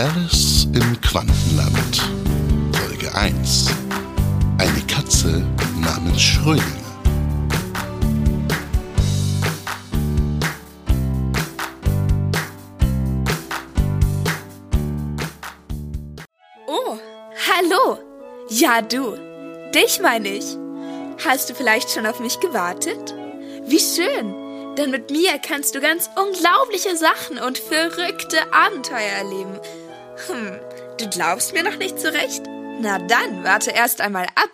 Alice im Quantenland. Folge 1. Eine Katze namens Schrödinger. Oh, hallo. Ja, du. Dich meine ich. Hast du vielleicht schon auf mich gewartet? Wie schön. Denn mit mir kannst du ganz unglaubliche Sachen und verrückte Abenteuer erleben. Hm, du glaubst mir noch nicht zurecht? Na dann, warte erst einmal ab.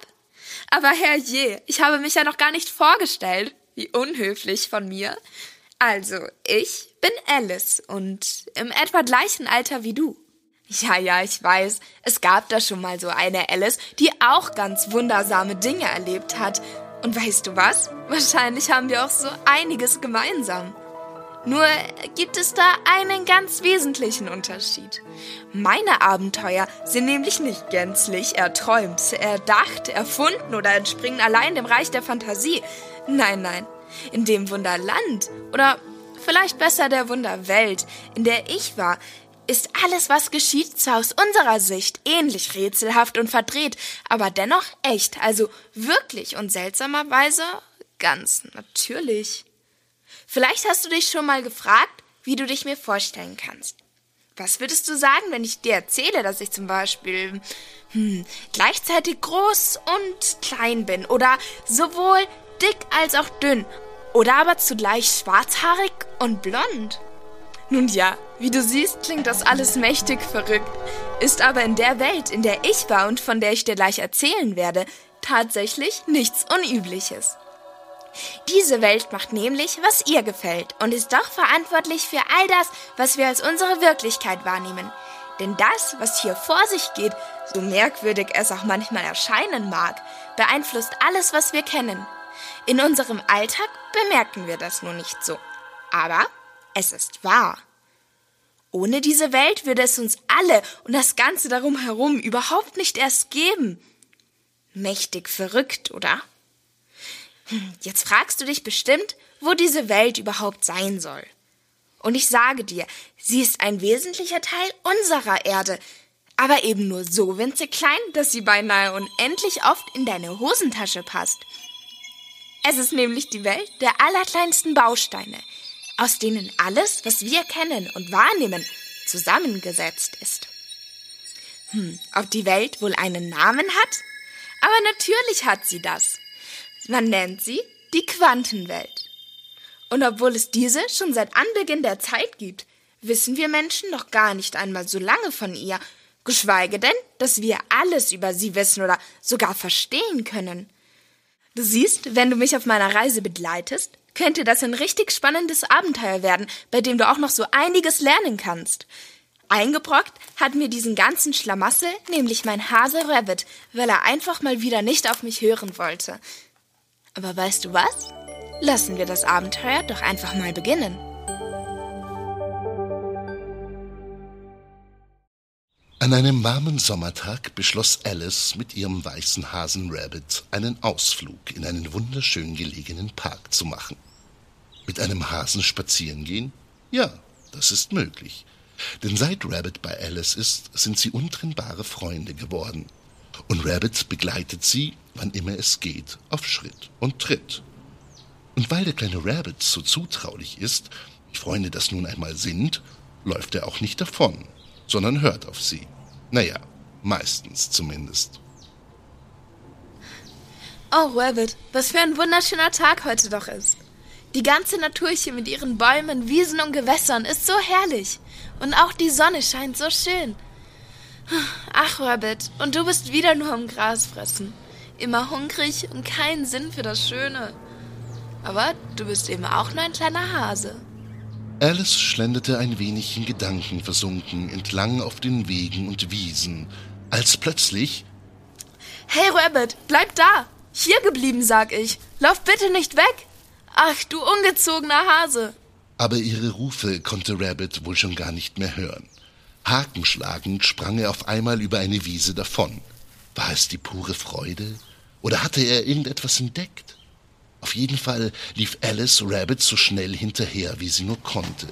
Aber herrje, ich habe mich ja noch gar nicht vorgestellt. Wie unhöflich von mir. Also, ich bin Alice und im etwa gleichen Alter wie du. Ja, ja, ich weiß. Es gab da schon mal so eine Alice, die auch ganz wundersame Dinge erlebt hat. Und weißt du was? Wahrscheinlich haben wir auch so einiges gemeinsam. Nur gibt es da einen ganz wesentlichen Unterschied. Meine Abenteuer sind nämlich nicht gänzlich erträumt, erdacht, erfunden oder entspringen allein dem Reich der Fantasie. Nein, nein. In dem Wunderland oder vielleicht besser der Wunderwelt, in der ich war, ist alles, was geschieht, zwar aus unserer Sicht ähnlich rätselhaft und verdreht, aber dennoch echt, also wirklich und seltsamerweise ganz natürlich. Vielleicht hast du dich schon mal gefragt, wie du dich mir vorstellen kannst. Was würdest du sagen, wenn ich dir erzähle, dass ich zum Beispiel hm, gleichzeitig groß und klein bin oder sowohl dick als auch dünn oder aber zugleich schwarzhaarig und blond? Nun ja, wie du siehst, klingt das alles mächtig verrückt, ist aber in der Welt, in der ich war und von der ich dir gleich erzählen werde, tatsächlich nichts Unübliches. Diese Welt macht nämlich, was ihr gefällt und ist doch verantwortlich für all das, was wir als unsere Wirklichkeit wahrnehmen. Denn das, was hier vor sich geht, so merkwürdig es auch manchmal erscheinen mag, beeinflusst alles, was wir kennen. In unserem Alltag bemerken wir das nur nicht so. Aber es ist wahr. Ohne diese Welt würde es uns alle und das Ganze darum herum überhaupt nicht erst geben. Mächtig verrückt, oder? Jetzt fragst du dich bestimmt, wo diese Welt überhaupt sein soll. Und ich sage dir, sie ist ein wesentlicher Teil unserer Erde, aber eben nur so winzig klein, dass sie beinahe unendlich oft in deine Hosentasche passt. Es ist nämlich die Welt der allerkleinsten Bausteine, aus denen alles, was wir kennen und wahrnehmen, zusammengesetzt ist. Hm, ob die Welt wohl einen Namen hat? Aber natürlich hat sie das. Man nennt sie die Quantenwelt. Und obwohl es diese schon seit Anbeginn der Zeit gibt, wissen wir Menschen noch gar nicht einmal so lange von ihr, geschweige denn, dass wir alles über sie wissen oder sogar verstehen können. Du siehst, wenn du mich auf meiner Reise begleitest, könnte das ein richtig spannendes Abenteuer werden, bei dem du auch noch so einiges lernen kannst. Eingebrockt hat mir diesen ganzen Schlamassel nämlich mein Hase Rabbit, weil er einfach mal wieder nicht auf mich hören wollte. Aber weißt du was? Lassen wir das Abenteuer doch einfach mal beginnen. An einem warmen Sommertag beschloss Alice mit ihrem weißen Hasen Rabbit einen Ausflug in einen wunderschön gelegenen Park zu machen. Mit einem Hasen spazieren gehen? Ja, das ist möglich. Denn seit Rabbit bei Alice ist, sind sie untrennbare Freunde geworden und Rabbit begleitet sie, wann immer es geht, auf Schritt und Tritt. Und weil der kleine Rabbit so zutraulich ist, wie Freunde das nun einmal sind, läuft er auch nicht davon, sondern hört auf sie. Naja, meistens zumindest. Oh, Rabbit, was für ein wunderschöner Tag heute doch ist. Die ganze Natur hier mit ihren Bäumen, Wiesen und Gewässern ist so herrlich. Und auch die Sonne scheint so schön. Ach, Rabbit, und du bist wieder nur am Gras fressen. Immer hungrig und keinen Sinn für das Schöne. Aber du bist eben auch nur ein kleiner Hase. Alice schlenderte ein wenig in Gedanken versunken entlang auf den Wegen und Wiesen, als plötzlich Hey Rabbit, bleib da! Hier geblieben, sag ich. Lauf bitte nicht weg! Ach, du ungezogener Hase! Aber ihre Rufe konnte Rabbit wohl schon gar nicht mehr hören. Hakenschlagend sprang er auf einmal über eine Wiese davon. War es die pure Freude? Oder hatte er irgendetwas entdeckt? Auf jeden Fall lief Alice Rabbit so schnell hinterher, wie sie nur konnte.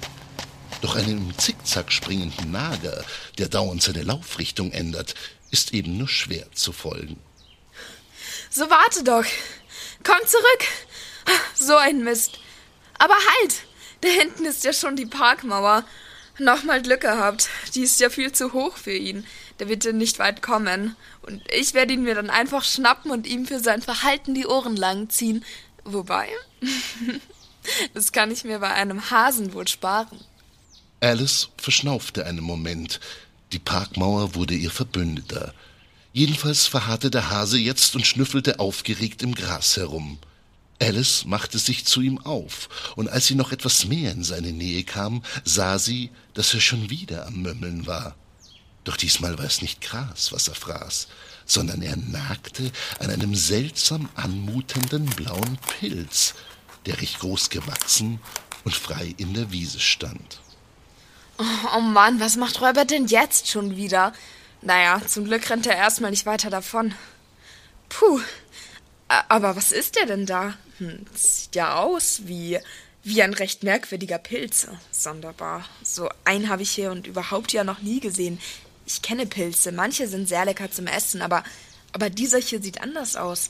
Doch einem zickzack springenden Nager, der dauernd seine Laufrichtung ändert, ist eben nur schwer zu folgen. So warte doch. Komm zurück. So ein Mist. Aber halt! Da hinten ist ja schon die Parkmauer. Nochmal Glück gehabt. Die ist ja viel zu hoch für ihn. Der wird ja nicht weit kommen. Und ich werde ihn mir dann einfach schnappen und ihm für sein Verhalten die Ohren lang ziehen. Wobei, das kann ich mir bei einem Hasen wohl sparen. Alice verschnaufte einen Moment. Die Parkmauer wurde ihr Verbündeter. Jedenfalls verharrte der Hase jetzt und schnüffelte aufgeregt im Gras herum. Alice machte sich zu ihm auf, und als sie noch etwas mehr in seine Nähe kam, sah sie, dass er schon wieder am Mümmeln war. Doch diesmal war es nicht Gras, was er fraß, sondern er nagte an einem seltsam anmutenden blauen Pilz, der recht groß gewachsen und frei in der Wiese stand. Oh, oh Mann, was macht Robert denn jetzt schon wieder? Naja, zum Glück rennt er erstmal nicht weiter davon. Puh, aber was ist der denn da? Hm, sieht ja aus wie, wie ein recht merkwürdiger Pilz. Sonderbar. So einen habe ich hier und überhaupt ja noch nie gesehen. Ich kenne Pilze, manche sind sehr lecker zum Essen, aber, aber dieser hier sieht anders aus.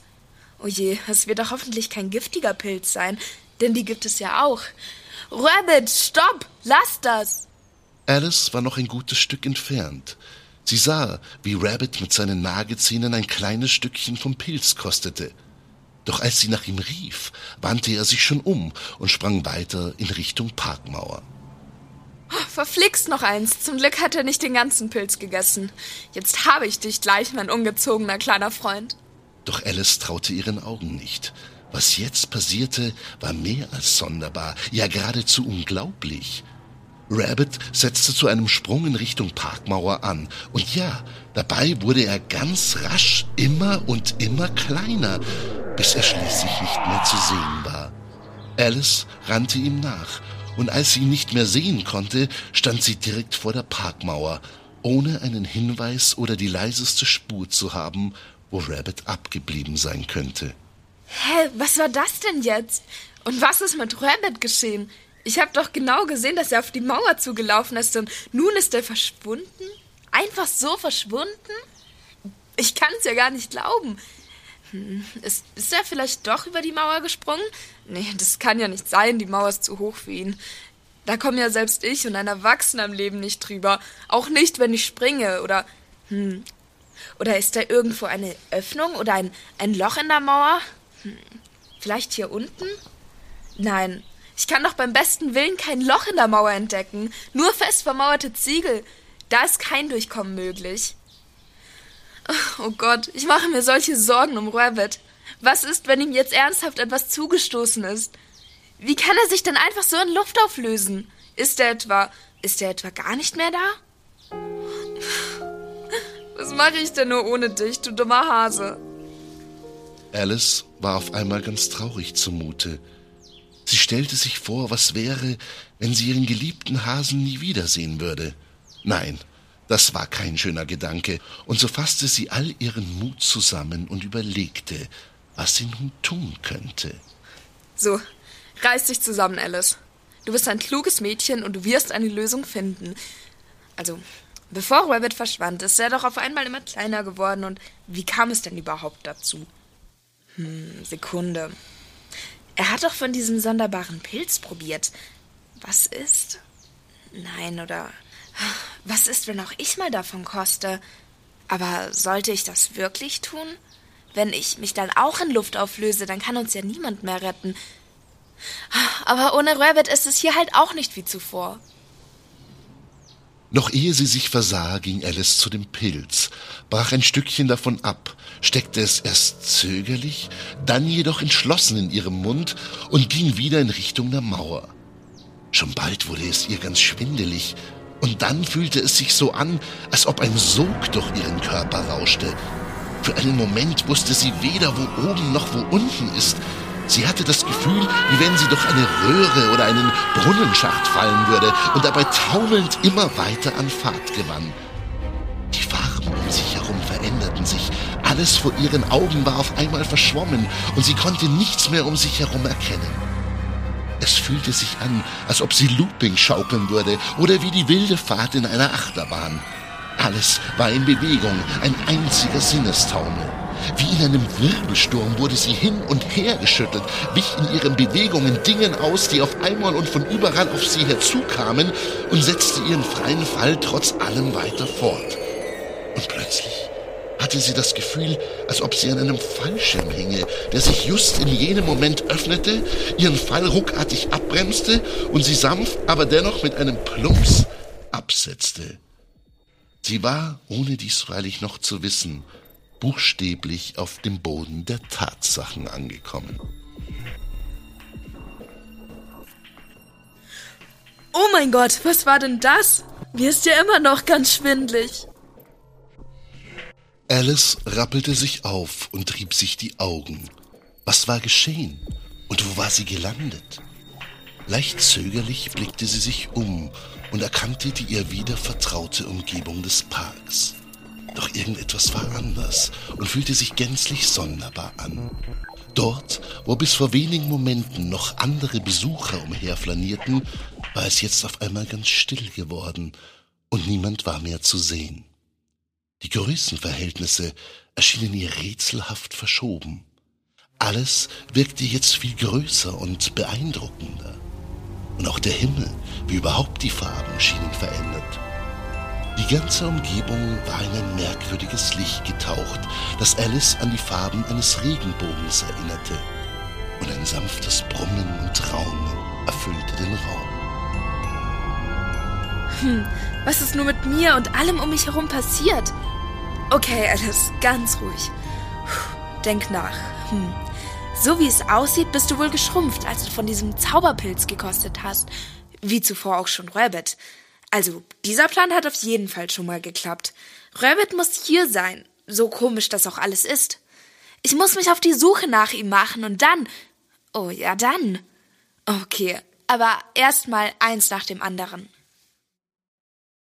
Oh je, es wird doch hoffentlich kein giftiger Pilz sein, denn die gibt es ja auch. Rabbit, stopp! Lass das! Alice war noch ein gutes Stück entfernt. Sie sah, wie Rabbit mit seinen Nagezähnen ein kleines Stückchen vom Pilz kostete. Doch als sie nach ihm rief, wandte er sich schon um und sprang weiter in Richtung Parkmauer. Verflixt noch eins. Zum Glück hat er nicht den ganzen Pilz gegessen. Jetzt habe ich dich gleich, mein ungezogener kleiner Freund. Doch Alice traute ihren Augen nicht. Was jetzt passierte, war mehr als sonderbar, ja geradezu unglaublich. Rabbit setzte zu einem Sprung in Richtung Parkmauer an. Und ja, dabei wurde er ganz rasch immer und immer kleiner, bis er schließlich nicht mehr zu sehen war. Alice rannte ihm nach und als sie ihn nicht mehr sehen konnte, stand sie direkt vor der Parkmauer, ohne einen Hinweis oder die leiseste Spur zu haben, wo Rabbit abgeblieben sein könnte. Hä, was war das denn jetzt? Und was ist mit Rabbit geschehen? Ich habe doch genau gesehen, dass er auf die Mauer zugelaufen ist und nun ist er verschwunden? Einfach so verschwunden? Ich kann es ja gar nicht glauben. Hm, ist, ist er vielleicht doch über die Mauer gesprungen? Nee, das kann ja nicht sein, die Mauer ist zu hoch für ihn. Da komme ja selbst ich und ein Erwachsener im Leben nicht drüber. Auch nicht, wenn ich springe oder. Hm. Oder ist da irgendwo eine Öffnung oder ein, ein Loch in der Mauer? Hm. Vielleicht hier unten? Nein, ich kann doch beim besten Willen kein Loch in der Mauer entdecken. Nur fest vermauerte Ziegel. Da ist kein Durchkommen möglich. Oh Gott, ich mache mir solche Sorgen um Rabbit. Was ist, wenn ihm jetzt ernsthaft etwas zugestoßen ist? Wie kann er sich denn einfach so in Luft auflösen? Ist er etwa, ist er etwa gar nicht mehr da? Was mache ich denn nur ohne dich, du dummer Hase? Alice war auf einmal ganz traurig zumute. Sie stellte sich vor, was wäre, wenn sie ihren geliebten Hasen nie wiedersehen würde. Nein, das war kein schöner Gedanke, und so fasste sie all ihren Mut zusammen und überlegte, was sie nun tun könnte. So, reiß dich zusammen, Alice. Du bist ein kluges Mädchen und du wirst eine Lösung finden. Also, bevor Rabbit verschwand, ist er doch auf einmal immer kleiner geworden und wie kam es denn überhaupt dazu? Hm, Sekunde. Er hat doch von diesem sonderbaren Pilz probiert. Was ist? Nein, oder was ist, wenn auch ich mal davon koste? Aber sollte ich das wirklich tun? Wenn ich mich dann auch in Luft auflöse, dann kann uns ja niemand mehr retten. Aber ohne Rabbit ist es hier halt auch nicht wie zuvor. Noch ehe sie sich versah, ging Alice zu dem Pilz, brach ein Stückchen davon ab, steckte es erst zögerlich, dann jedoch entschlossen in ihrem Mund und ging wieder in Richtung der Mauer. Schon bald wurde es ihr ganz schwindelig, und dann fühlte es sich so an, als ob ein Sog durch ihren Körper rauschte. Für einen Moment wusste sie weder, wo oben noch wo unten ist. Sie hatte das Gefühl, wie wenn sie durch eine Röhre oder einen Brunnenschacht fallen würde und dabei taumelnd immer weiter an Fahrt gewann. Die Farben um sich herum veränderten sich. Alles vor ihren Augen war auf einmal verschwommen und sie konnte nichts mehr um sich herum erkennen. Es fühlte sich an, als ob sie Looping schaukeln würde oder wie die wilde Fahrt in einer Achterbahn. Alles war in Bewegung, ein einziger Sinnestaumel. Wie in einem Wirbelsturm wurde sie hin und her geschüttelt, wich in ihren Bewegungen Dingen aus, die auf einmal und von überall auf sie herzukamen und setzte ihren freien Fall trotz allem weiter fort. Und plötzlich hatte sie das Gefühl, als ob sie an einem Fallschirm hinge, der sich just in jenem Moment öffnete, ihren Fall ruckartig abbremste und sie sanft, aber dennoch mit einem Plumps absetzte. Sie war, ohne dies freilich noch zu wissen, buchstäblich auf dem Boden der Tatsachen angekommen. Oh mein Gott, was war denn das? Mir ist ja immer noch ganz schwindlig. Alice rappelte sich auf und rieb sich die Augen. Was war geschehen? Und wo war sie gelandet? Leicht zögerlich blickte sie sich um und erkannte die ihr wieder vertraute Umgebung des Parks. Doch irgendetwas war anders und fühlte sich gänzlich sonderbar an. Dort, wo bis vor wenigen Momenten noch andere Besucher umherflanierten, war es jetzt auf einmal ganz still geworden und niemand war mehr zu sehen. Die Größenverhältnisse erschienen ihr rätselhaft verschoben. Alles wirkte jetzt viel größer und beeindruckender. Und auch der Himmel, wie überhaupt die Farben, schienen verändert. Die ganze Umgebung war in ein merkwürdiges Licht getaucht, das Alice an die Farben eines Regenbogens erinnerte. Und ein sanftes Brummen und Raunen erfüllte den Raum. Hm, was ist nur mit mir und allem um mich herum passiert? Okay, Alice, ganz ruhig. Denk nach. Hm. So wie es aussieht, bist du wohl geschrumpft, als du von diesem Zauberpilz gekostet hast. Wie zuvor auch schon Rabbit. Also, dieser Plan hat auf jeden Fall schon mal geklappt. Rabbit muss hier sein, so komisch das auch alles ist. Ich muss mich auf die Suche nach ihm machen und dann. Oh ja, dann. Okay, aber erstmal eins nach dem anderen.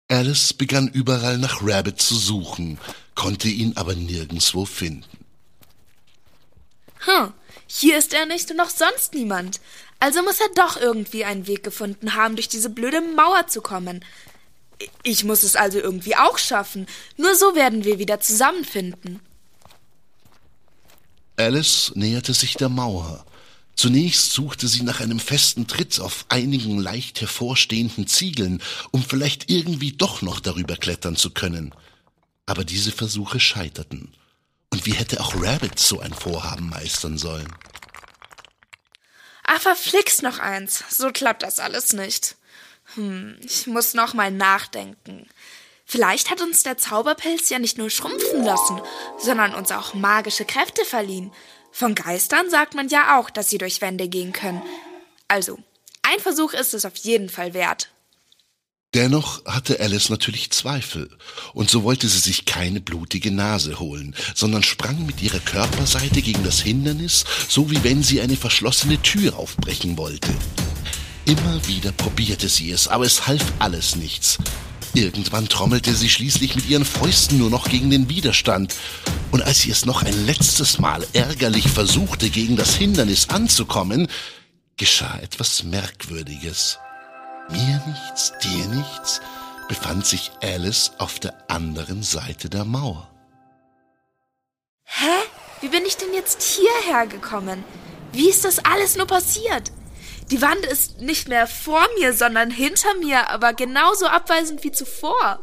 Alice begann überall nach Rabbit zu suchen, konnte ihn aber nirgendswo finden. Hm, hier ist er nicht und noch sonst niemand. Also muss er doch irgendwie einen Weg gefunden haben, durch diese blöde Mauer zu kommen. Ich muss es also irgendwie auch schaffen. Nur so werden wir wieder zusammenfinden. Alice näherte sich der Mauer. Zunächst suchte sie nach einem festen Tritt auf einigen leicht hervorstehenden Ziegeln, um vielleicht irgendwie doch noch darüber klettern zu können. Aber diese Versuche scheiterten. Und wie hätte auch Rabbit so ein Vorhaben meistern sollen? Ach, verflixt noch eins. So klappt das alles nicht. Hm, ich muss noch mal nachdenken. Vielleicht hat uns der Zauberpilz ja nicht nur schrumpfen lassen, sondern uns auch magische Kräfte verliehen. Von Geistern sagt man ja auch, dass sie durch Wände gehen können. Also, ein Versuch ist es auf jeden Fall wert. Dennoch hatte Alice natürlich Zweifel, und so wollte sie sich keine blutige Nase holen, sondern sprang mit ihrer Körperseite gegen das Hindernis, so wie wenn sie eine verschlossene Tür aufbrechen wollte. Immer wieder probierte sie es, aber es half alles nichts. Irgendwann trommelte sie schließlich mit ihren Fäusten nur noch gegen den Widerstand, und als sie es noch ein letztes Mal ärgerlich versuchte, gegen das Hindernis anzukommen, geschah etwas Merkwürdiges. Mir nichts, dir nichts, befand sich Alice auf der anderen Seite der Mauer. Hä? Wie bin ich denn jetzt hierher gekommen? Wie ist das alles nur passiert? Die Wand ist nicht mehr vor mir, sondern hinter mir, aber genauso abweisend wie zuvor.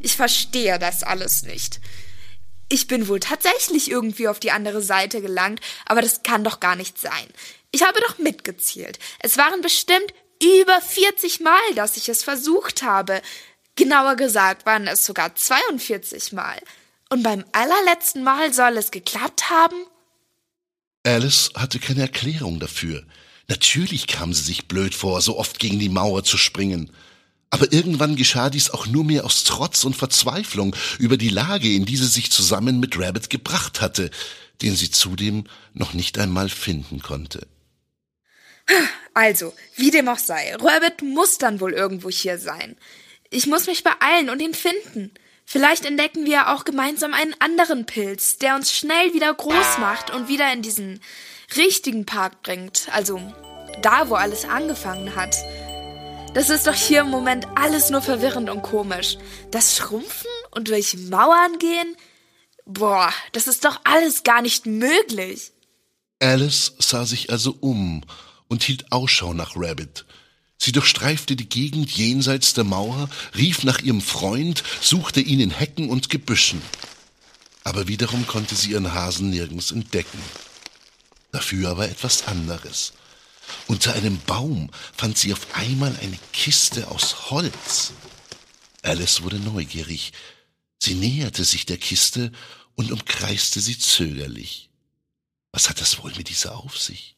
Ich verstehe das alles nicht. Ich bin wohl tatsächlich irgendwie auf die andere Seite gelangt, aber das kann doch gar nicht sein. Ich habe doch mitgezählt. Es waren bestimmt über 40 Mal, dass ich es versucht habe. Genauer gesagt waren es sogar 42 Mal. Und beim allerletzten Mal soll es geklappt haben? Alice hatte keine Erklärung dafür. Natürlich kam sie sich blöd vor, so oft gegen die Mauer zu springen. Aber irgendwann geschah dies auch nur mehr aus Trotz und Verzweiflung über die Lage, in die sie sich zusammen mit Rabbit gebracht hatte, den sie zudem noch nicht einmal finden konnte. Also, wie dem auch sei, Rabbit muss dann wohl irgendwo hier sein. Ich muss mich beeilen und ihn finden. Vielleicht entdecken wir auch gemeinsam einen anderen Pilz, der uns schnell wieder groß macht und wieder in diesen richtigen Park bringt. Also da, wo alles angefangen hat. Das ist doch hier im Moment alles nur verwirrend und komisch. Das Schrumpfen und durch Mauern gehen? Boah, das ist doch alles gar nicht möglich. Alice sah sich also um und hielt Ausschau nach Rabbit. Sie durchstreifte die Gegend jenseits der Mauer, rief nach ihrem Freund, suchte ihn in Hecken und Gebüschen. Aber wiederum konnte sie ihren Hasen nirgends entdecken. Dafür aber etwas anderes. Unter einem Baum fand sie auf einmal eine Kiste aus Holz. Alice wurde neugierig. Sie näherte sich der Kiste und umkreiste sie zögerlich. Was hat das wohl mit dieser auf sich?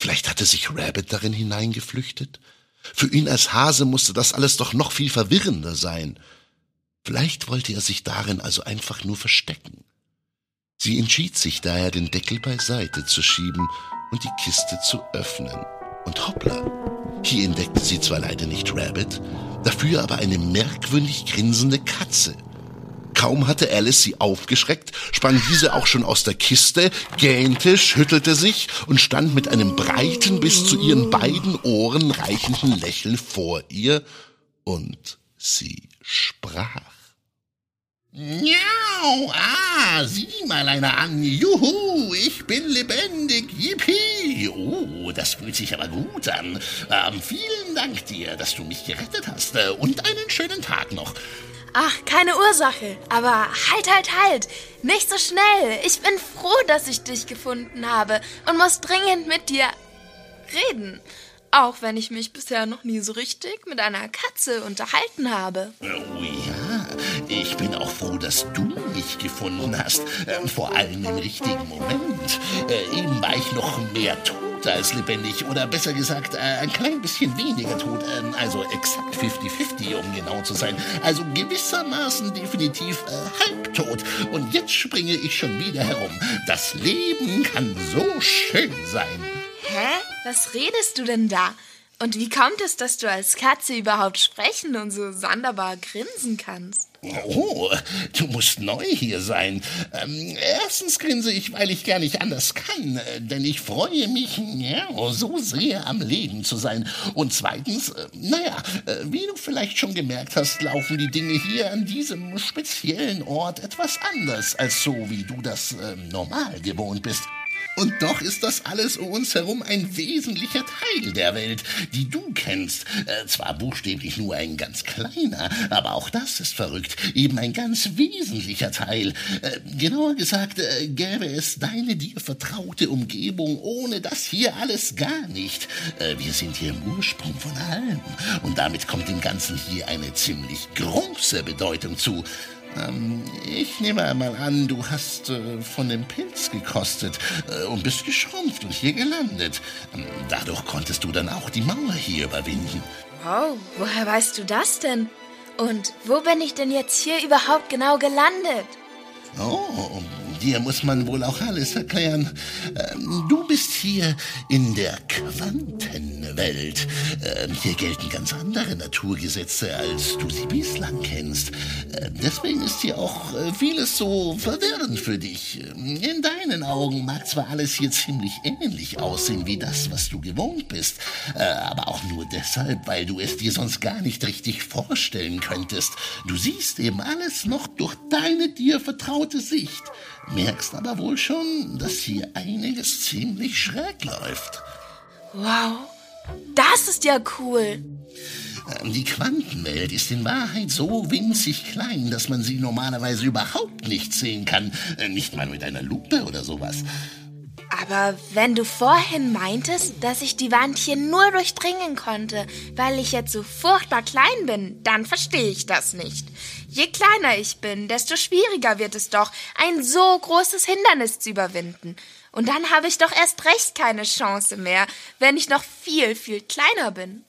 Vielleicht hatte sich Rabbit darin hineingeflüchtet? Für ihn als Hase musste das alles doch noch viel verwirrender sein. Vielleicht wollte er sich darin also einfach nur verstecken. Sie entschied sich daher, den Deckel beiseite zu schieben und die Kiste zu öffnen. Und hoppla, hier entdeckte sie zwar leider nicht Rabbit, dafür aber eine merkwürdig grinsende Katze. Kaum hatte Alice sie aufgeschreckt, sprang diese auch schon aus der Kiste, gähnte, schüttelte sich und stand mit einem breiten, bis zu ihren beiden Ohren reichenden Lächeln vor ihr, und sie sprach. Miau, ah, sieh mal einer an. Juhu, ich bin lebendig. Yippie. Oh, das fühlt sich aber gut an. Ähm, vielen Dank dir, dass du mich gerettet hast. Äh, und einen schönen Tag noch. Ach, keine Ursache. Aber halt, halt, halt. Nicht so schnell. Ich bin froh, dass ich dich gefunden habe und muss dringend mit dir reden. Auch wenn ich mich bisher noch nie so richtig mit einer Katze unterhalten habe. Oh ja, ich bin auch froh, dass du mich gefunden hast. Äh, vor allem im richtigen Moment. Äh, eben war ich noch mehr tot als lebendig. Oder besser gesagt, äh, ein klein bisschen weniger tot. Ähm, also exakt 50-50, um genau zu sein. Also gewissermaßen definitiv halbtot. Und jetzt springe ich schon wieder herum. Das Leben kann so schön sein. Hä? Was redest du denn da? Und wie kommt es, dass du als Katze überhaupt sprechen und so sonderbar grinsen kannst? Oh, du musst neu hier sein. Ähm, erstens grinse ich, weil ich gar nicht anders kann, äh, denn ich freue mich ja, so sehr am Leben zu sein. Und zweitens, äh, naja, äh, wie du vielleicht schon gemerkt hast, laufen die Dinge hier an diesem speziellen Ort etwas anders als so, wie du das äh, normal gewohnt bist. Und doch ist das alles um uns herum ein wesentlicher Teil der Welt, die du kennst. Äh, zwar buchstäblich nur ein ganz kleiner, aber auch das ist verrückt. Eben ein ganz wesentlicher Teil. Äh, genauer gesagt, äh, gäbe es deine dir vertraute Umgebung ohne das hier alles gar nicht. Äh, wir sind hier im Ursprung von allem. Und damit kommt dem Ganzen hier eine ziemlich große Bedeutung zu. Ähm, ich nehme einmal an, du hast äh, von dem Pilz gekostet äh, und bist geschrumpft und hier gelandet. Ähm, dadurch konntest du dann auch die Mauer hier überwinden. Wow, woher weißt du das denn? Und wo bin ich denn jetzt hier überhaupt genau gelandet? Oh, dir muss man wohl auch alles erklären. Ähm, du bist hier in der Quantenwelt. Ähm, hier gelten ganz andere Naturgesetze, als du sie bislang kennst. Ähm, deswegen ist hier auch äh, vieles so verwirrend für dich. In deinen Augen mag zwar alles hier ziemlich ähnlich aussehen wie das, was du gewohnt bist, äh, aber auch nur deshalb, weil du es dir sonst gar nicht richtig vorstellen könntest. Du siehst eben alles noch durch deine dir vertraute Sicht merkst aber wohl schon, dass hier einiges ziemlich schräg läuft. Wow, das ist ja cool. Ähm, die Quantenwelt ist in Wahrheit so winzig klein, dass man sie normalerweise überhaupt nicht sehen kann. Äh, nicht mal mit einer Lupe oder sowas. Aber wenn du vorhin meintest, dass ich die Wand hier nur durchdringen konnte, weil ich jetzt so furchtbar klein bin, dann verstehe ich das nicht. Je kleiner ich bin, desto schwieriger wird es doch, ein so großes Hindernis zu überwinden. Und dann habe ich doch erst recht keine Chance mehr, wenn ich noch viel, viel kleiner bin.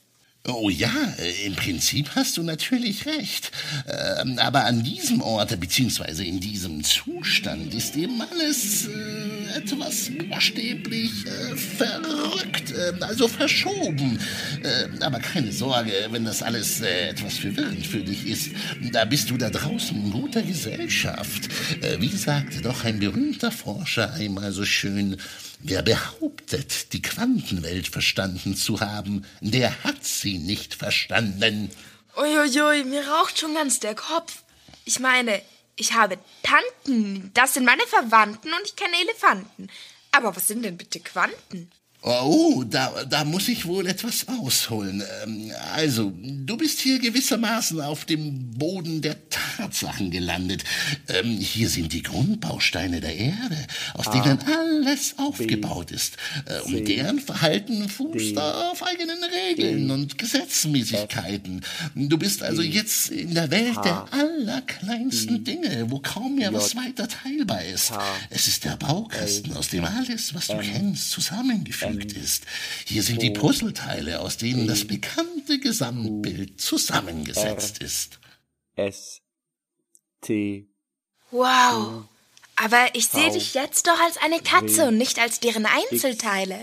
Oh ja, äh, im Prinzip hast du natürlich recht. Ähm, aber an diesem Ort, beziehungsweise in diesem Zustand, ist eben alles äh, etwas buchstäblich äh, verrückt, äh, also verschoben. Äh, aber keine Sorge, wenn das alles etwas verwirrend für dich ist, da bist du da draußen in guter Gesellschaft. wie sagte doch ein berühmter Forscher einmal so schön, Wer behauptet, die Quantenwelt verstanden zu haben, der hat sie nicht verstanden. Uiuiui, mir raucht schon ganz der Kopf. Ich meine, ich habe Tanten, das sind meine Verwandten und ich kenne Elefanten. Aber was sind denn bitte Quanten? Oh, da, da muss ich wohl etwas ausholen. Ähm, also, du bist hier gewissermaßen auf dem Boden der Tatsachen gelandet. Ähm, hier sind die Grundbausteine der Erde, aus A, denen alles aufgebaut B, ist. Äh, und deren Verhalten fußt D, auf eigenen Regeln D, und Gesetzmäßigkeiten. Du bist also jetzt in der Welt H, der allerkleinsten Dinge, wo kaum mehr J, was weiter teilbar ist. H, es ist der Baukasten, aus dem alles, was du M, kennst, zusammengeführt gefügt ist. Hier sind die Puzzleteile, aus denen das bekannte Gesamtbild zusammengesetzt ist. S. T. Wow. Aber ich sehe dich jetzt doch als eine Katze und nicht als deren Einzelteile.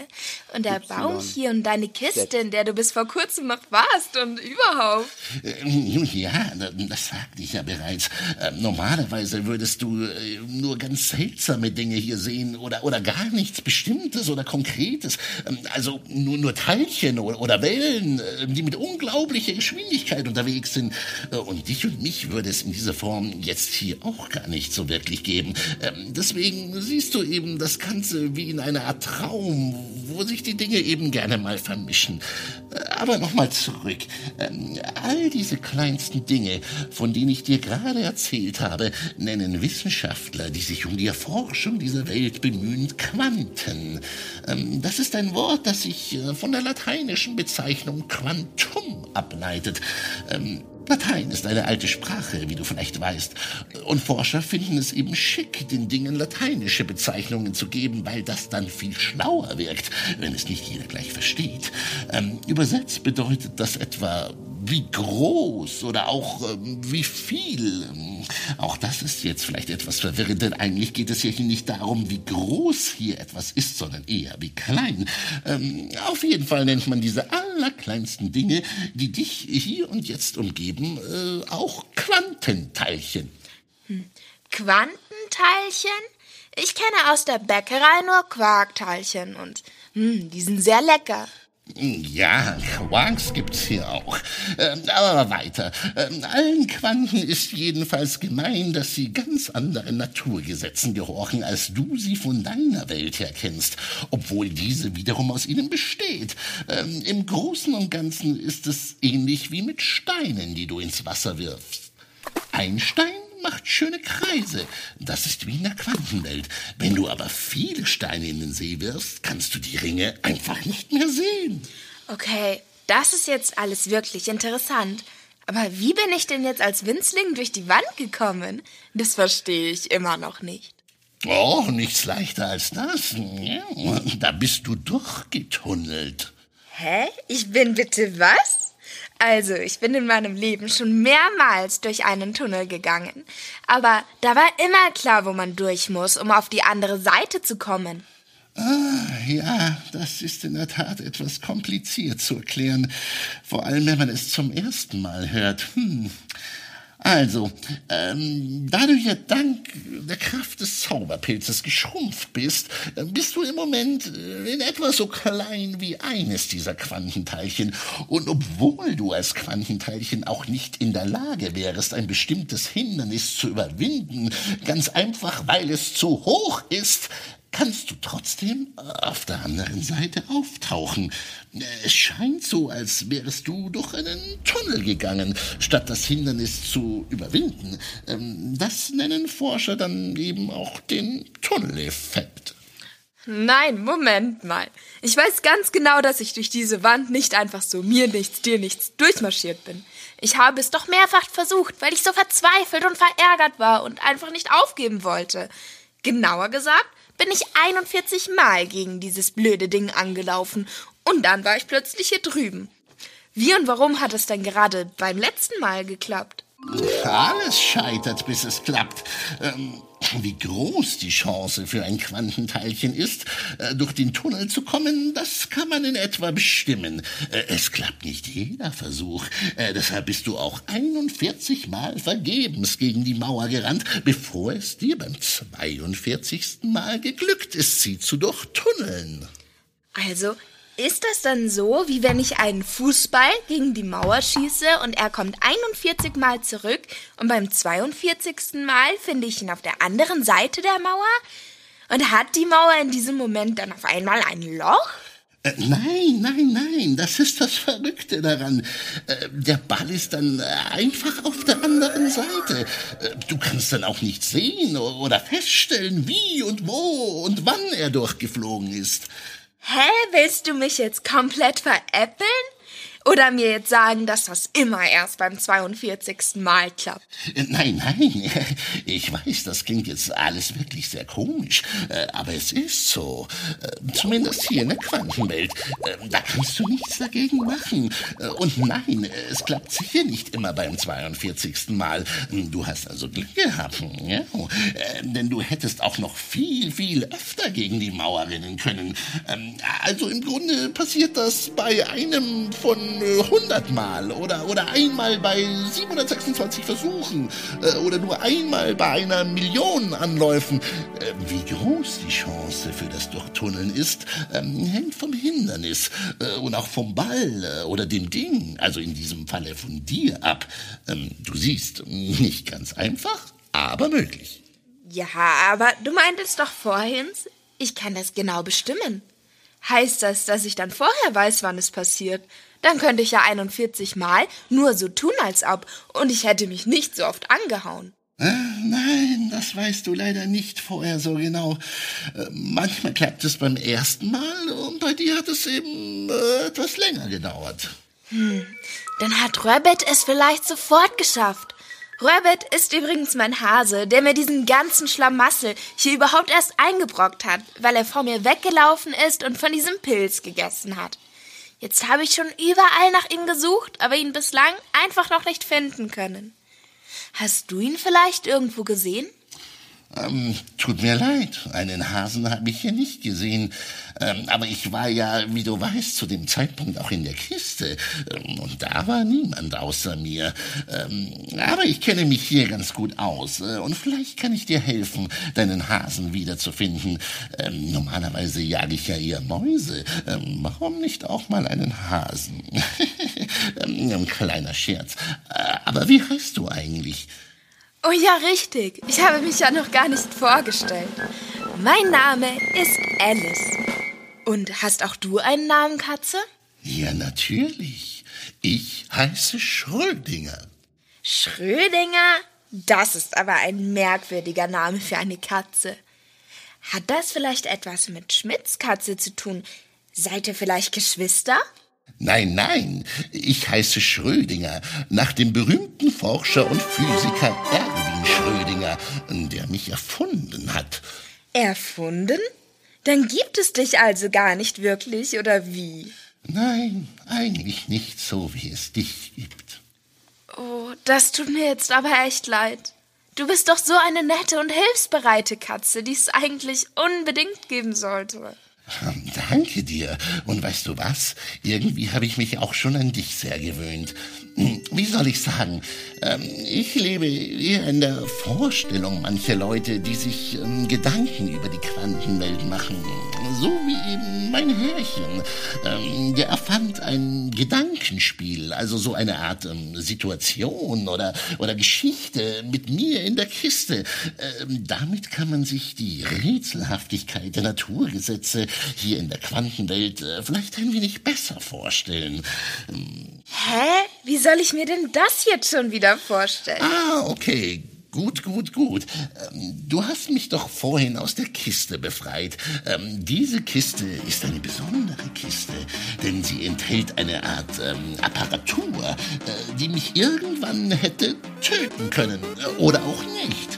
Und der Baum hier und deine Kiste, in der du bis vor kurzem noch warst und überhaupt. Äh, ja, das sagte ich ja bereits. Ähm, normalerweise würdest du äh, nur ganz seltsame Dinge hier sehen oder, oder gar nichts Bestimmtes oder Konkretes. Ähm, also nur, nur Teilchen oder, Wellen, äh, die mit unglaublicher Geschwindigkeit unterwegs sind. Und dich und mich würde es in dieser Form jetzt hier auch gar nicht so wirklich geben. Ähm, deswegen siehst du eben das Ganze wie in einer Art Traum, wo sich die Dinge eben gerne mal vermischen. Äh, aber nochmal zurück. Ähm, all diese kleinsten Dinge, von denen ich dir gerade erzählt habe, nennen Wissenschaftler, die sich um die Erforschung dieser Welt bemühen, Quanten. Ähm, das ist ein Wort, das sich äh, von der lateinischen Bezeichnung Quantum ableitet. Latein ist eine alte Sprache, wie du vielleicht weißt. Und Forscher finden es eben schick, den Dingen lateinische Bezeichnungen zu geben, weil das dann viel schlauer wirkt, wenn es nicht jeder gleich versteht. Ähm, übersetzt bedeutet das etwa wie groß oder auch ähm, wie viel. Auch das ist jetzt vielleicht etwas verwirrend, denn eigentlich geht es hier nicht darum, wie groß hier etwas ist, sondern eher wie klein. Ähm, auf jeden Fall nennt man diese allerkleinsten Dinge, die dich hier und jetzt umgeben, äh, auch Quantenteilchen. Hm. Quantenteilchen? Ich kenne aus der Bäckerei nur Quarkteilchen und hm, die sind sehr lecker. Ja, Quarks gibt's hier auch. Ähm, aber weiter. Ähm, allen Quanten ist jedenfalls gemein, dass sie ganz anderen Naturgesetzen gehorchen, als du sie von deiner Welt her kennst, obwohl diese wiederum aus ihnen besteht. Ähm, Im Großen und Ganzen ist es ähnlich wie mit Steinen, die du ins Wasser wirfst. Ein Stein macht schöne Kreise. Das ist wie in der Quantenwelt. Wenn du aber viele Steine in den See wirfst, kannst du die Ringe einfach nicht mehr sehen. Okay, das ist jetzt alles wirklich interessant. Aber wie bin ich denn jetzt als Winzling durch die Wand gekommen? Das verstehe ich immer noch nicht. Oh, nichts leichter als das. Da bist du durchgetunnelt. Hä? Ich bin bitte was? Also, ich bin in meinem Leben schon mehrmals durch einen Tunnel gegangen. Aber da war immer klar, wo man durch muss, um auf die andere Seite zu kommen. Ah, ja, das ist in der Tat etwas kompliziert zu erklären. Vor allem, wenn man es zum ersten Mal hört. Hm. Also, ähm, da du ja dank der Kraft des Zauberpilzes geschrumpft bist, äh, bist du im Moment äh, in etwa so klein wie eines dieser Quantenteilchen. Und obwohl du als Quantenteilchen auch nicht in der Lage wärst, ein bestimmtes Hindernis zu überwinden, ganz einfach, weil es zu hoch ist, kannst du trotzdem auf der anderen Seite auftauchen. Es scheint so, als wärst du durch einen Tunnel gegangen, statt das Hindernis zu überwinden. Ähm, das nennen Forscher dann eben auch den Tunneleffekt. Nein, Moment mal. Ich weiß ganz genau, dass ich durch diese Wand nicht einfach so mir nichts, dir nichts durchmarschiert bin. Ich habe es doch mehrfach versucht, weil ich so verzweifelt und verärgert war und einfach nicht aufgeben wollte. Genauer gesagt, bin ich 41 Mal gegen dieses blöde Ding angelaufen und dann war ich plötzlich hier drüben. Wie und warum hat es denn gerade beim letzten Mal geklappt? Alles scheitert, bis es klappt. Ähm, wie groß die Chance für ein Quantenteilchen ist, äh, durch den Tunnel zu kommen, das kann man in etwa bestimmen. Äh, es klappt nicht jeder Versuch. Äh, deshalb bist du auch 41 Mal vergebens gegen die Mauer gerannt, bevor es dir beim 42. Mal geglückt ist, sie zu durchtunneln. Also, ist das dann so, wie wenn ich einen Fußball gegen die Mauer schieße und er kommt 41 Mal zurück und beim 42. Mal finde ich ihn auf der anderen Seite der Mauer? Und hat die Mauer in diesem Moment dann auf einmal ein Loch? Äh, nein, nein, nein, das ist das Verrückte daran. Äh, der Ball ist dann einfach auf der anderen Seite. Äh, du kannst dann auch nicht sehen oder feststellen, wie und wo und wann er durchgeflogen ist. Hä, willst du mich jetzt komplett veräppeln? Oder mir jetzt sagen, dass das immer erst beim 42. Mal klappt. Äh, nein, nein. Ich weiß, das klingt jetzt alles wirklich sehr komisch. Äh, aber es ist so. Äh, zumindest hier in der Quantenwelt. Da kannst du nichts dagegen machen. Und nein, es klappt sicher nicht immer beim 42. Mal. Du hast also Glück gehabt. Ja? Denn du hättest auch noch viel, viel öfter gegen die Mauer rennen können. Ähm, also im Grunde passiert das bei einem von 100 Mal oder, oder einmal bei 726 Versuchen äh, oder nur einmal bei einer Million Anläufen. Äh, wie groß die Chance für das Durchtunneln ist, ähm, hängt vom Hindernis äh, und auch vom Ball oder dem Ding, also in diesem Falle von dir ab. Ähm, du siehst, nicht ganz einfach, aber möglich. Ja, aber du meintest doch vorhin, ich kann das genau bestimmen. Heißt das, dass ich dann vorher weiß, wann es passiert? Dann könnte ich ja 41 Mal nur so tun, als ob, und ich hätte mich nicht so oft angehauen. Äh, nein, das weißt du leider nicht vorher so genau. Äh, manchmal klappt es beim ersten Mal und bei dir hat es eben äh, etwas länger gedauert. Hm, dann hat Rabbit es vielleicht sofort geschafft. Rabbit ist übrigens mein Hase, der mir diesen ganzen Schlamassel hier überhaupt erst eingebrockt hat, weil er vor mir weggelaufen ist und von diesem Pilz gegessen hat. Jetzt habe ich schon überall nach ihm gesucht, aber ihn bislang einfach noch nicht finden können. Hast du ihn vielleicht irgendwo gesehen? Ähm, tut mir leid, einen Hasen habe ich hier nicht gesehen. Ähm, aber ich war ja, wie du weißt, zu dem Zeitpunkt auch in der Kiste. Ähm, und da war niemand außer mir. Ähm, aber ich kenne mich hier ganz gut aus. Äh, und vielleicht kann ich dir helfen, deinen Hasen wiederzufinden. Ähm, normalerweise jage ich ja eher Mäuse. Ähm, warum nicht auch mal einen Hasen? ein kleiner Scherz. Äh, aber wie heißt du eigentlich? Oh ja, richtig. Ich habe mich ja noch gar nicht vorgestellt. Mein Name ist Alice. Und hast auch du einen Namen, Katze? Ja, natürlich. Ich heiße Schrödinger. Schrödinger? Das ist aber ein merkwürdiger Name für eine Katze. Hat das vielleicht etwas mit Schmidts Katze zu tun? Seid ihr vielleicht Geschwister? Nein, nein, ich heiße Schrödinger, nach dem berühmten Forscher und Physiker Erwin Schrödinger, der mich erfunden hat. Erfunden? Dann gibt es dich also gar nicht wirklich, oder wie? Nein, eigentlich nicht so, wie es dich gibt. Oh, das tut mir jetzt aber echt leid. Du bist doch so eine nette und hilfsbereite Katze, die es eigentlich unbedingt geben sollte. Danke dir. Und weißt du was? Irgendwie habe ich mich auch schon an dich sehr gewöhnt. Wie soll ich sagen? Ähm, ich lebe eher in der Vorstellung mancher Leute, die sich ähm, Gedanken über die Quantenwelt machen. So wie eben mein Herrchen. Ähm, der erfand ein Gedankenspiel, also so eine Art Situation oder, oder Geschichte mit mir in der Kiste. Damit kann man sich die Rätselhaftigkeit der Naturgesetze hier in der Quantenwelt äh, vielleicht ein wenig besser vorstellen. Hä? Wie soll ich mir denn das jetzt schon wieder vorstellen? Ah, okay. Gut, gut, gut. Ähm, du hast mich doch vorhin aus der Kiste befreit. Ähm, diese Kiste ist eine besondere Kiste, denn sie enthält eine Art ähm, Apparatur, äh, die mich irgendwann hätte töten können äh, oder auch nicht.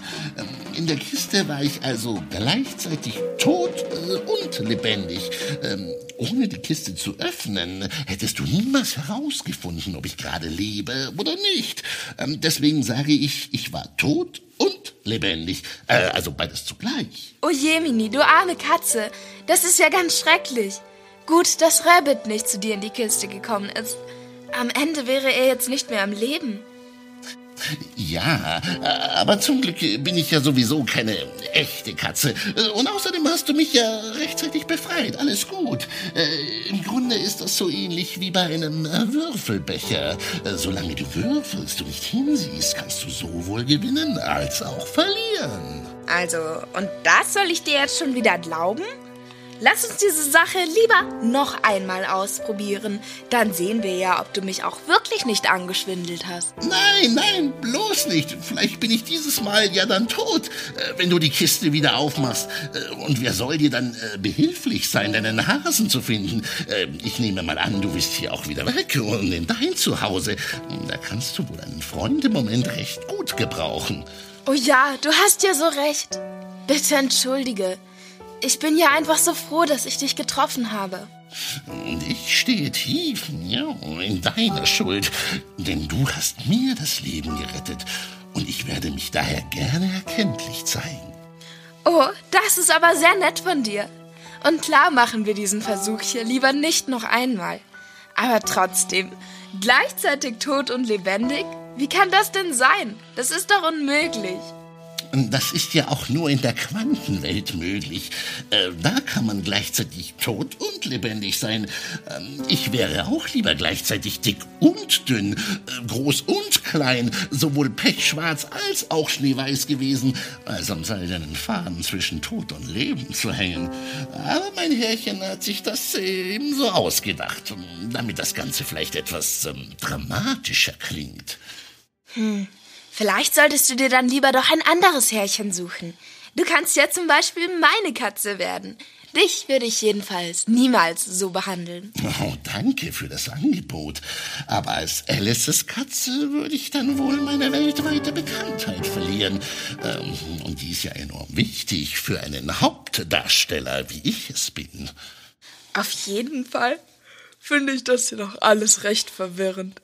In der Kiste war ich also gleichzeitig tot äh, und lebendig. Ähm, ohne die Kiste zu öffnen, hättest du niemals herausgefunden, ob ich gerade lebe oder nicht. Ähm, deswegen sage ich, ich war tot und lebendig. Äh, also beides zugleich. Oh Jemini, du arme Katze. Das ist ja ganz schrecklich. Gut, dass Rabbit nicht zu dir in die Kiste gekommen ist. Am Ende wäre er jetzt nicht mehr am Leben. Ja, aber zum Glück bin ich ja sowieso keine echte Katze. Und außerdem hast du mich ja rechtzeitig befreit. Alles gut. Äh, Im Grunde ist das so ähnlich wie bei einem Würfelbecher. Solange du würfelst und nicht hinsiehst, kannst du sowohl gewinnen als auch verlieren. Also, und das soll ich dir jetzt schon wieder glauben? Lass uns diese Sache lieber noch einmal ausprobieren. Dann sehen wir ja, ob du mich auch wirklich nicht angeschwindelt hast. Nein, nein, bloß nicht. Vielleicht bin ich dieses Mal ja dann tot, äh, wenn du die Kiste wieder aufmachst. Äh, und wer soll dir dann äh, behilflich sein, deinen Hasen zu finden? Ich nehme mal an, du bist hier auch wieder weg und in dein Zuhause. Da kannst du wohl einen Freund im Moment recht gut gebrauchen. Oh ja, du hast ja so recht. Bitte entschuldige. Ich bin ja einfach so froh, dass ich dich getroffen habe. Und ich stehe tief ja, in deiner Schuld, denn du hast mir das Leben gerettet und ich werde mich daher gerne erkenntlich zeigen. Oh, das ist aber sehr nett von dir. Und klar machen wir diesen Versuch hier lieber nicht noch einmal. Aber trotzdem, gleichzeitig tot und lebendig? Wie kann das denn sein? Das ist doch unmöglich. Das ist ja auch nur in der Quantenwelt möglich. Äh, da kann man gleichzeitig tot und lebendig sein. Ähm, ich wäre auch lieber gleichzeitig dick und dünn, äh, groß und klein, sowohl pechschwarz als auch schneeweiß gewesen, als am seidenen Faden zwischen Tod und Leben zu hängen. Aber mein Herrchen hat sich das ebenso ausgedacht, damit das Ganze vielleicht etwas ähm, dramatischer klingt. Hm. Vielleicht solltest du dir dann lieber doch ein anderes Härchen suchen. Du kannst ja zum Beispiel meine Katze werden. Dich würde ich jedenfalls niemals so behandeln. Oh, danke für das Angebot. Aber als Alices Katze würde ich dann wohl meine weltweite Bekanntheit verlieren. Ähm, und die ist ja enorm wichtig für einen Hauptdarsteller, wie ich es bin. Auf jeden Fall finde ich das hier doch alles recht verwirrend.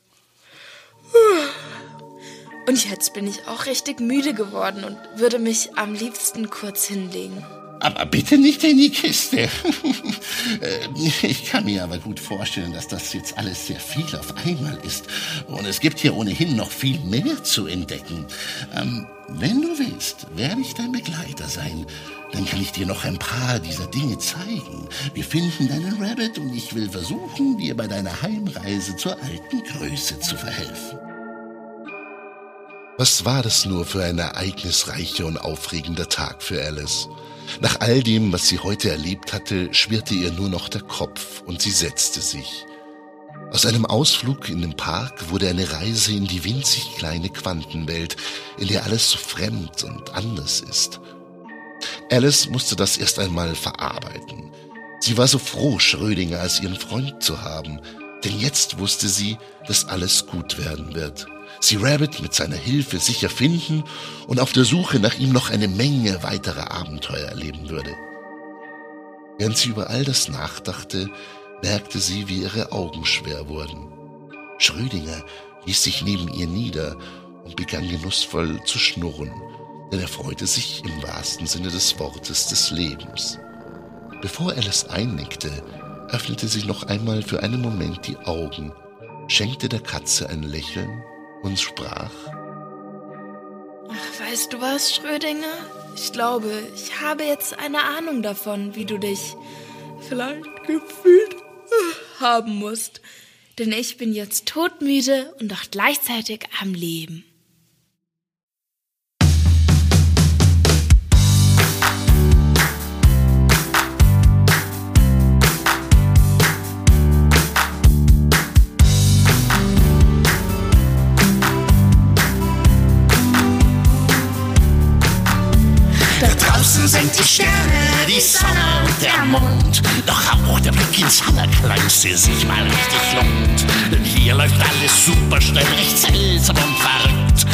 Und jetzt bin ich auch richtig müde geworden und würde mich am liebsten kurz hinlegen. Aber bitte nicht in die Kiste. Ich kann mir aber gut vorstellen, dass das jetzt alles sehr viel auf einmal ist. Und es gibt hier ohnehin noch viel mehr zu entdecken. Ähm, wenn du willst, werde ich dein Begleiter sein. Dann kann ich dir noch ein paar dieser Dinge zeigen. Wir finden deinen Rabbit und ich will versuchen, dir bei deiner Heimreise zur alten Größe zu verhelfen. Was war das nur für ein ereignisreicher und aufregender Tag für Alice? Nach all dem, was sie heute erlebt hatte, schwirrte ihr nur noch der Kopf und sie setzte sich. Aus einem Ausflug in den Park wurde eine Reise in die winzig kleine Quantenwelt, in der alles so fremd und anders ist. Alice musste das erst einmal verarbeiten. Sie war so froh, Schrödinger als ihren Freund zu haben, denn jetzt wusste sie, dass alles gut werden wird sie Rabbit mit seiner Hilfe sicher finden und auf der Suche nach ihm noch eine Menge weiterer Abenteuer erleben würde. Während sie über all das nachdachte, merkte sie, wie ihre Augen schwer wurden. Schrödinger ließ sich neben ihr nieder und begann genussvoll zu schnurren, denn er freute sich im wahrsten Sinne des Wortes des Lebens. Bevor Alice einnickte, öffnete sie noch einmal für einen Moment die Augen, schenkte der Katze ein Lächeln und sprach. Ach, weißt du was, Schrödinger? Ich glaube, ich habe jetzt eine Ahnung davon, wie du dich vielleicht gefühlt haben musst. Denn ich bin jetzt todmüde und doch gleichzeitig am Leben. ins Allerkleinste sich mal richtig lohnt. Denn hier läuft alles super schnell, recht seltsam und verrückt.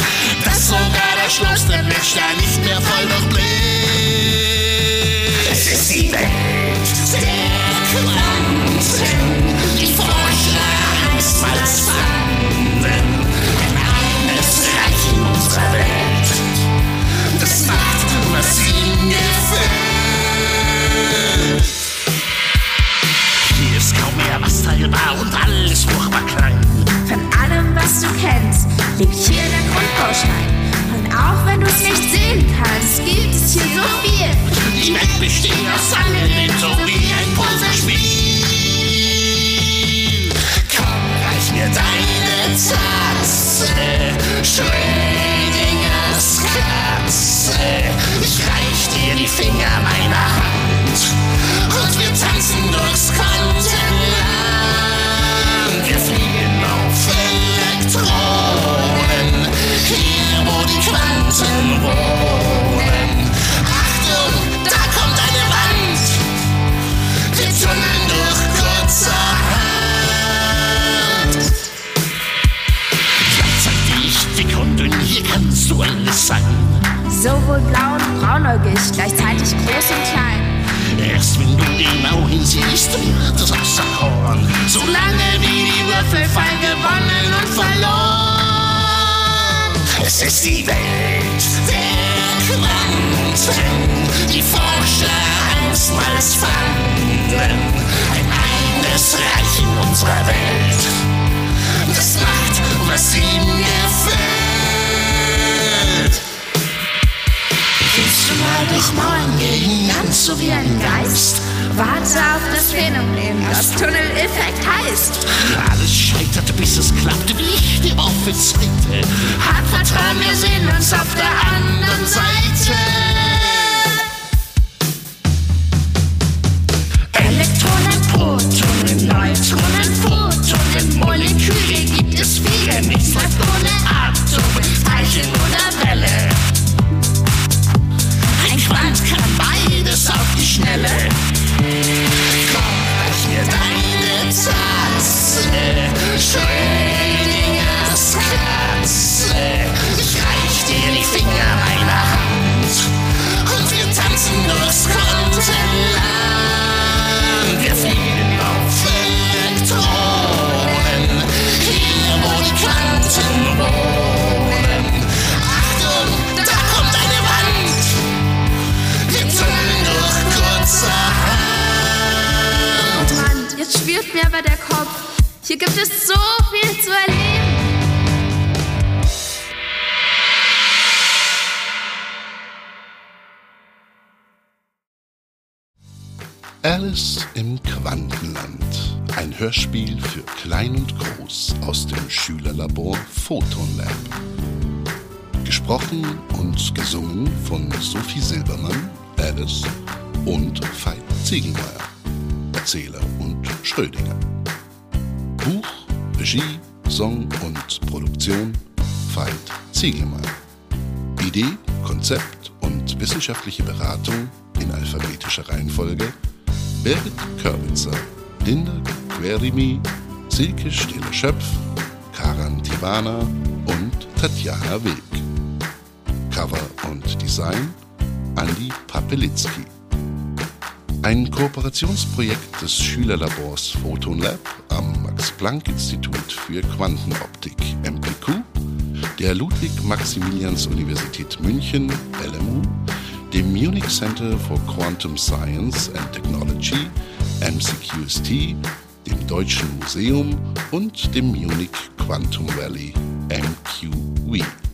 Dass sogar der Schloss der Mensch da nicht mehr voll noch blickt. Es ist die Welt der Quanten. Die Forscher Angst mal fanden. Denn eines reichen unserer Welt. Das macht, was ihm gefällt unvorstellbar und alles furchtbar klein. Von allem, was du kennst, liegt hier der Grundbaustein. Und auch wenn du es nicht sehen kannst, gibt es hier so viel. Die Welt besteht aus allem, so wie ein Puzzlespiel. Komm, reich mir deine Tatze, Schrödingers Katze. Ich reich dir die Finger meiner Hand und wir tanzen durchs Kontinent. Sowohl blau und braunäugig, gleichzeitig groß und klein. Erst wenn du genau hinsiehst, wird es außer Horn. Solange wie die Würfel fallen, gewonnen und verloren. Es ist die Welt der Quanten, die Forscher einstmals fanden. Ein eigenes Reich in unserer Welt, das macht, was ihm gefällt. Willst du mal durch Mauern gehen, ganz so wie ein Geist? Warte auf das Phänomen, das Tunneleffekt heißt. Alles scheiterte, bis es klappte, wie ich dir prophezeite. Hab Vertrauen, wir sehen uns Photon Lab. Gesprochen und gesungen von Sophie Silbermann, Alice und Veit Ziegelmeier, Erzähler und Schrödinger. Buch, Regie, Song und Produktion Veit Ziegelmeier. Idee, Konzept und wissenschaftliche Beratung in alphabetischer Reihenfolge Birgit Körbitzer, Linda Querimi, Silke Stille-Schöpf, Karan Tivana und Tatjana Wilk. Cover und Design Andi Papelitzki. Ein Kooperationsprojekt des Schülerlabors Photon Lab am Max-Planck-Institut für Quantenoptik MPQ, der Ludwig-Maximilians-Universität München LMU, dem Munich Center for Quantum Science and Technology MCQST, dem Deutschen Museum und dem Munich Quantum Valley MQV.